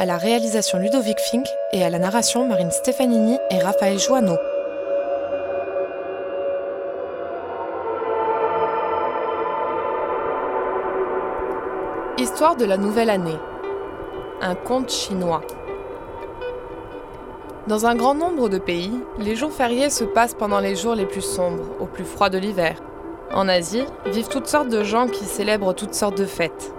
à la réalisation Ludovic Fink et à la narration Marine Stefanini et Raphaël Joanneau. Histoire de la nouvelle année. Un conte chinois. Dans un grand nombre de pays, les jours fériés se passent pendant les jours les plus sombres, au plus froid de l'hiver. En Asie, vivent toutes sortes de gens qui célèbrent toutes sortes de fêtes.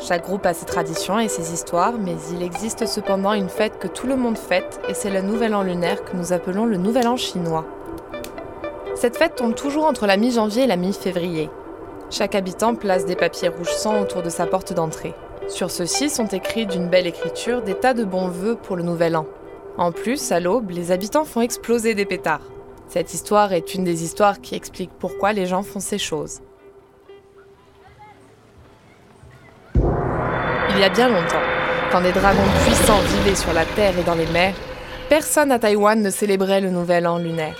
Chaque groupe a ses traditions et ses histoires, mais il existe cependant une fête que tout le monde fête, et c'est le Nouvel An lunaire que nous appelons le Nouvel An chinois. Cette fête tombe toujours entre la mi-janvier et la mi-février. Chaque habitant place des papiers rouges sang autour de sa porte d'entrée. Sur ceux-ci sont écrits d'une belle écriture des tas de bons vœux pour le Nouvel An. En plus, à l'aube, les habitants font exploser des pétards. Cette histoire est une des histoires qui explique pourquoi les gens font ces choses. Il y a bien longtemps, quand des dragons puissants vivaient sur la terre et dans les mers, personne à Taïwan ne célébrait le nouvel an lunaire.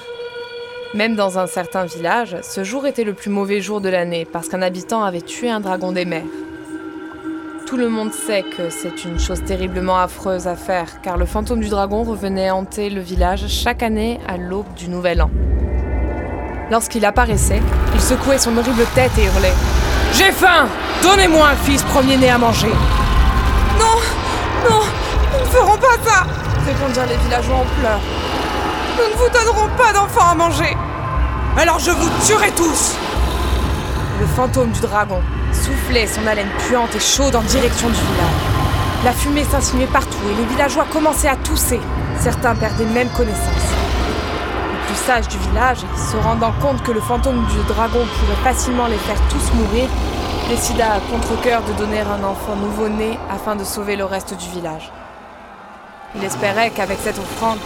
Même dans un certain village, ce jour était le plus mauvais jour de l'année parce qu'un habitant avait tué un dragon des mers. Tout le monde sait que c'est une chose terriblement affreuse à faire car le fantôme du dragon revenait hanter le village chaque année à l'aube du nouvel an. Lorsqu'il apparaissait, il secouait son horrible tête et hurlait ⁇ J'ai faim Donnez-moi un fils premier-né à manger !⁇ Non Non Nous ne ferons pas ça répondirent les villageois en pleurs. Nous ne vous donnerons pas d'enfants à manger Alors je vous tuerai tous Le fantôme du dragon soufflait son haleine puante et chaude en direction du village. La fumée s'insinuait partout et les villageois commençaient à tousser. Certains perdaient même connaissance. Le plus sage du village, se rendant compte que le fantôme du dragon pourrait facilement les faire tous mourir, décida à contre-coeur de donner un enfant nouveau-né afin de sauver le reste du village. Il espérait qu'avec cette offrande,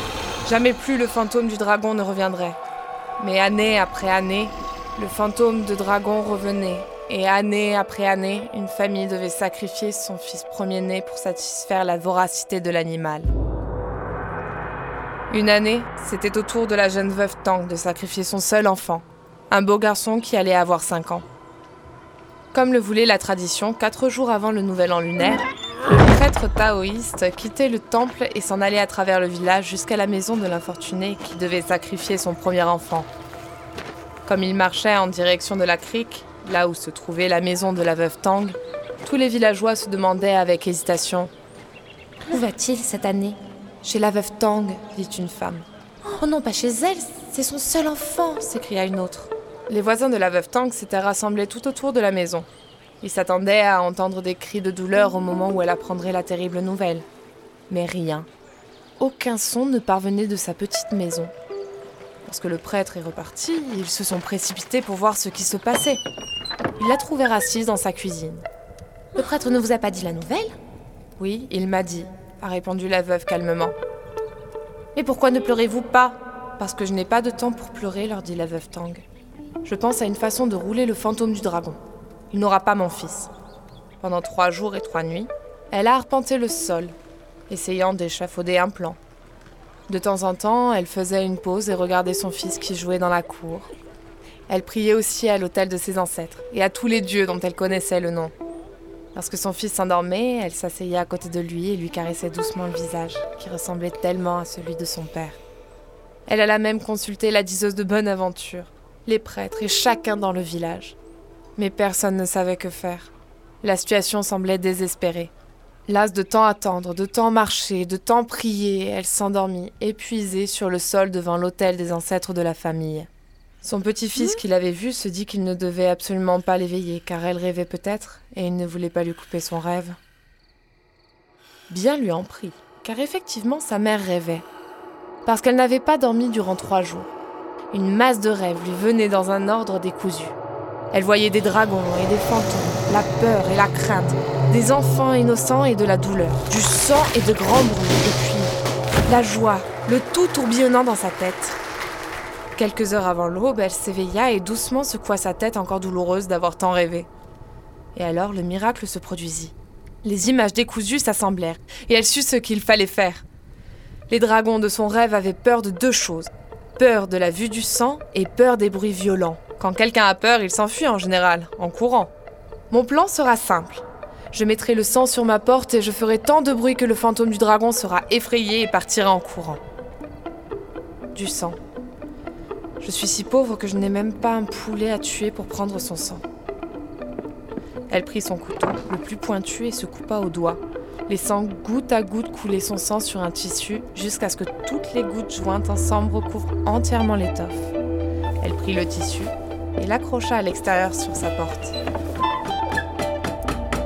jamais plus le fantôme du dragon ne reviendrait. Mais année après année, le fantôme de dragon revenait, et année après année, une famille devait sacrifier son fils premier-né pour satisfaire la voracité de l'animal. Une année, c'était au tour de la jeune veuve Tang de sacrifier son seul enfant, un beau garçon qui allait avoir 5 ans. Comme le voulait la tradition, quatre jours avant le nouvel an lunaire, le prêtre taoïste quittait le temple et s'en allait à travers le village jusqu'à la maison de l'infortuné qui devait sacrifier son premier enfant. Comme il marchait en direction de la crique, là où se trouvait la maison de la veuve Tang, tous les villageois se demandaient avec hésitation Où va-t-il cette année? Chez la veuve Tang, dit une femme. Oh non, pas chez elle, c'est son seul enfant s'écria une autre. Les voisins de la veuve Tang s'étaient rassemblés tout autour de la maison. Ils s'attendaient à entendre des cris de douleur au moment où elle apprendrait la terrible nouvelle. Mais rien. Aucun son ne parvenait de sa petite maison. Lorsque le prêtre est reparti, ils se sont précipités pour voir ce qui se passait. Ils la trouvèrent assise dans sa cuisine. Le prêtre ne vous a pas dit la nouvelle? Oui, il m'a dit, a répondu la veuve calmement. Mais pourquoi ne pleurez-vous pas? Parce que je n'ai pas de temps pour pleurer, leur dit la veuve Tang. Je pense à une façon de rouler le fantôme du dragon. Il n'aura pas mon fils. Pendant trois jours et trois nuits, elle a arpenté le sol, essayant d'échafauder un plan. De temps en temps, elle faisait une pause et regardait son fils qui jouait dans la cour. Elle priait aussi à l'autel de ses ancêtres et à tous les dieux dont elle connaissait le nom. Lorsque son fils s'endormait, elle s'asseyait à côté de lui et lui caressait doucement le visage, qui ressemblait tellement à celui de son père. Elle alla même consulter la diseuse de bonne aventure, les prêtres et chacun dans le village. Mais personne ne savait que faire. La situation semblait désespérée. Las de tant attendre, de tant marcher, de tant prier, elle s'endormit, épuisée sur le sol devant l'autel des ancêtres de la famille. Son petit-fils qui l'avait vue se dit qu'il ne devait absolument pas l'éveiller, car elle rêvait peut-être, et il ne voulait pas lui couper son rêve. Bien lui en prit, car effectivement sa mère rêvait, parce qu'elle n'avait pas dormi durant trois jours. Une masse de rêves lui venait dans un ordre décousu. Elle voyait des dragons et des fantômes, la peur et la crainte, des enfants innocents et de la douleur, du sang et de grands bruits, et puis la joie, le tout tourbillonnant dans sa tête. Quelques heures avant l'aube, elle s'éveilla et doucement secoua sa tête encore douloureuse d'avoir tant rêvé. Et alors le miracle se produisit. Les images décousues s'assemblèrent, et elle sut ce qu'il fallait faire. Les dragons de son rêve avaient peur de deux choses peur de la vue du sang et peur des bruits violents. Quand quelqu'un a peur, il s'enfuit en général, en courant. Mon plan sera simple. Je mettrai le sang sur ma porte et je ferai tant de bruit que le fantôme du dragon sera effrayé et partira en courant. Du sang. Je suis si pauvre que je n'ai même pas un poulet à tuer pour prendre son sang. Elle prit son couteau, le plus pointu, et se coupa au doigt, laissant goutte à goutte couler son sang sur un tissu jusqu'à ce que toutes les gouttes jointes ensemble recouvrent entièrement l'étoffe. Elle prit le tissu et l'accrocha à l'extérieur sur sa porte.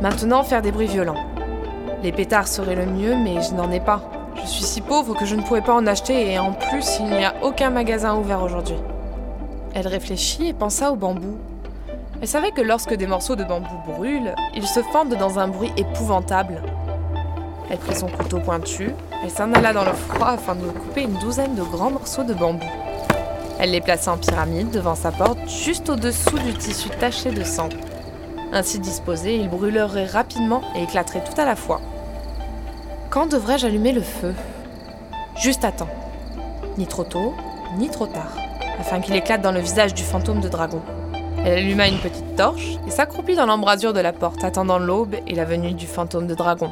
Maintenant, faire des bruits violents. Les pétards seraient le mieux, mais je n'en ai pas. Je suis si pauvre que je ne pourrais pas en acheter et en plus, il n'y a aucun magasin ouvert aujourd'hui. Elle réfléchit et pensa au bambou. Elle savait que lorsque des morceaux de bambou brûlent, ils se fendent dans un bruit épouvantable. Elle prit son couteau pointu, elle s'en alla dans le froid afin de couper une douzaine de grands morceaux de bambou. Elle les plaça en pyramide devant sa porte, juste au-dessous du tissu taché de sang. Ainsi disposés, ils brûleraient rapidement et éclateraient tout à la fois. Quand devrais-je allumer le feu? Juste à temps. Ni trop tôt, ni trop tard, afin qu'il éclate dans le visage du fantôme de dragon. Elle alluma une petite torche et s'accroupit dans l'embrasure de la porte, attendant l'aube et la venue du fantôme de dragon.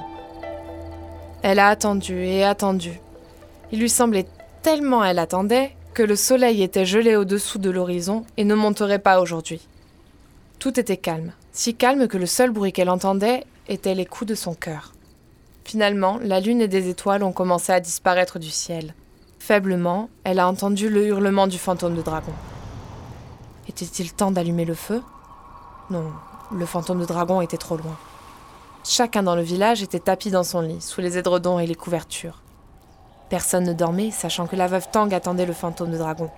Elle a attendu et attendu. Il lui semblait tellement elle attendait que le soleil était gelé au-dessous de l'horizon et ne monterait pas aujourd'hui. Tout était calme, si calme que le seul bruit qu'elle entendait était les coups de son cœur. Finalement, la lune et des étoiles ont commencé à disparaître du ciel. Faiblement, elle a entendu le hurlement du fantôme de dragon. Était-il temps d'allumer le feu? Non, le fantôme de dragon était trop loin. Chacun dans le village était tapi dans son lit, sous les édredons et les couvertures. Personne ne dormait, sachant que la veuve Tang attendait le fantôme de dragon.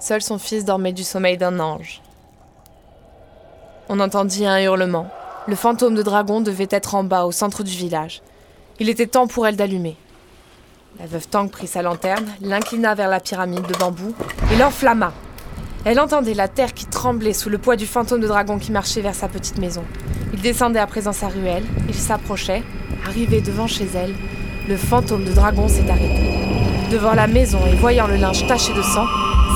Seul son fils dormait du sommeil d'un ange. On entendit un hurlement. Le fantôme de dragon devait être en bas, au centre du village. Il était temps pour elle d'allumer. La veuve Tang prit sa lanterne, l'inclina vers la pyramide de bambou et l'enflamma. Elle entendait la terre qui tremblait sous le poids du fantôme de dragon qui marchait vers sa petite maison. Il descendait à présent sa ruelle, il s'approchait, arrivé devant chez elle, le fantôme de dragon s'est arrêté. Devant la maison et voyant le linge taché de sang,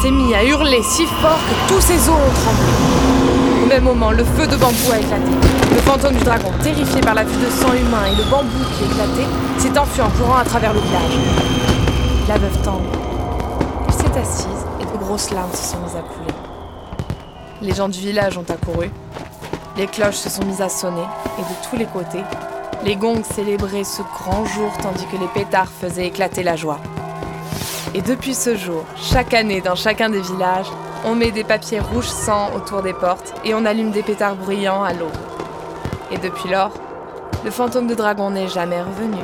s'est mis à hurler si fort que tous ses os ont tremblé. Au même moment, le feu de bambou a éclaté. Le fantôme du dragon, terrifié par la vue de sang humain et le bambou qui éclatait, s'est enfui en courant à travers le village. La veuve Tang. Elle s'est assise grosses larmes se sont mises à couler. Les gens du village ont accouru. Les cloches se sont mises à sonner et de tous les côtés, les gongs célébraient ce grand jour tandis que les pétards faisaient éclater la joie. Et depuis ce jour, chaque année dans chacun des villages, on met des papiers rouges sang autour des portes et on allume des pétards bruyants à l'aube. Et depuis lors, le fantôme de dragon n'est jamais revenu.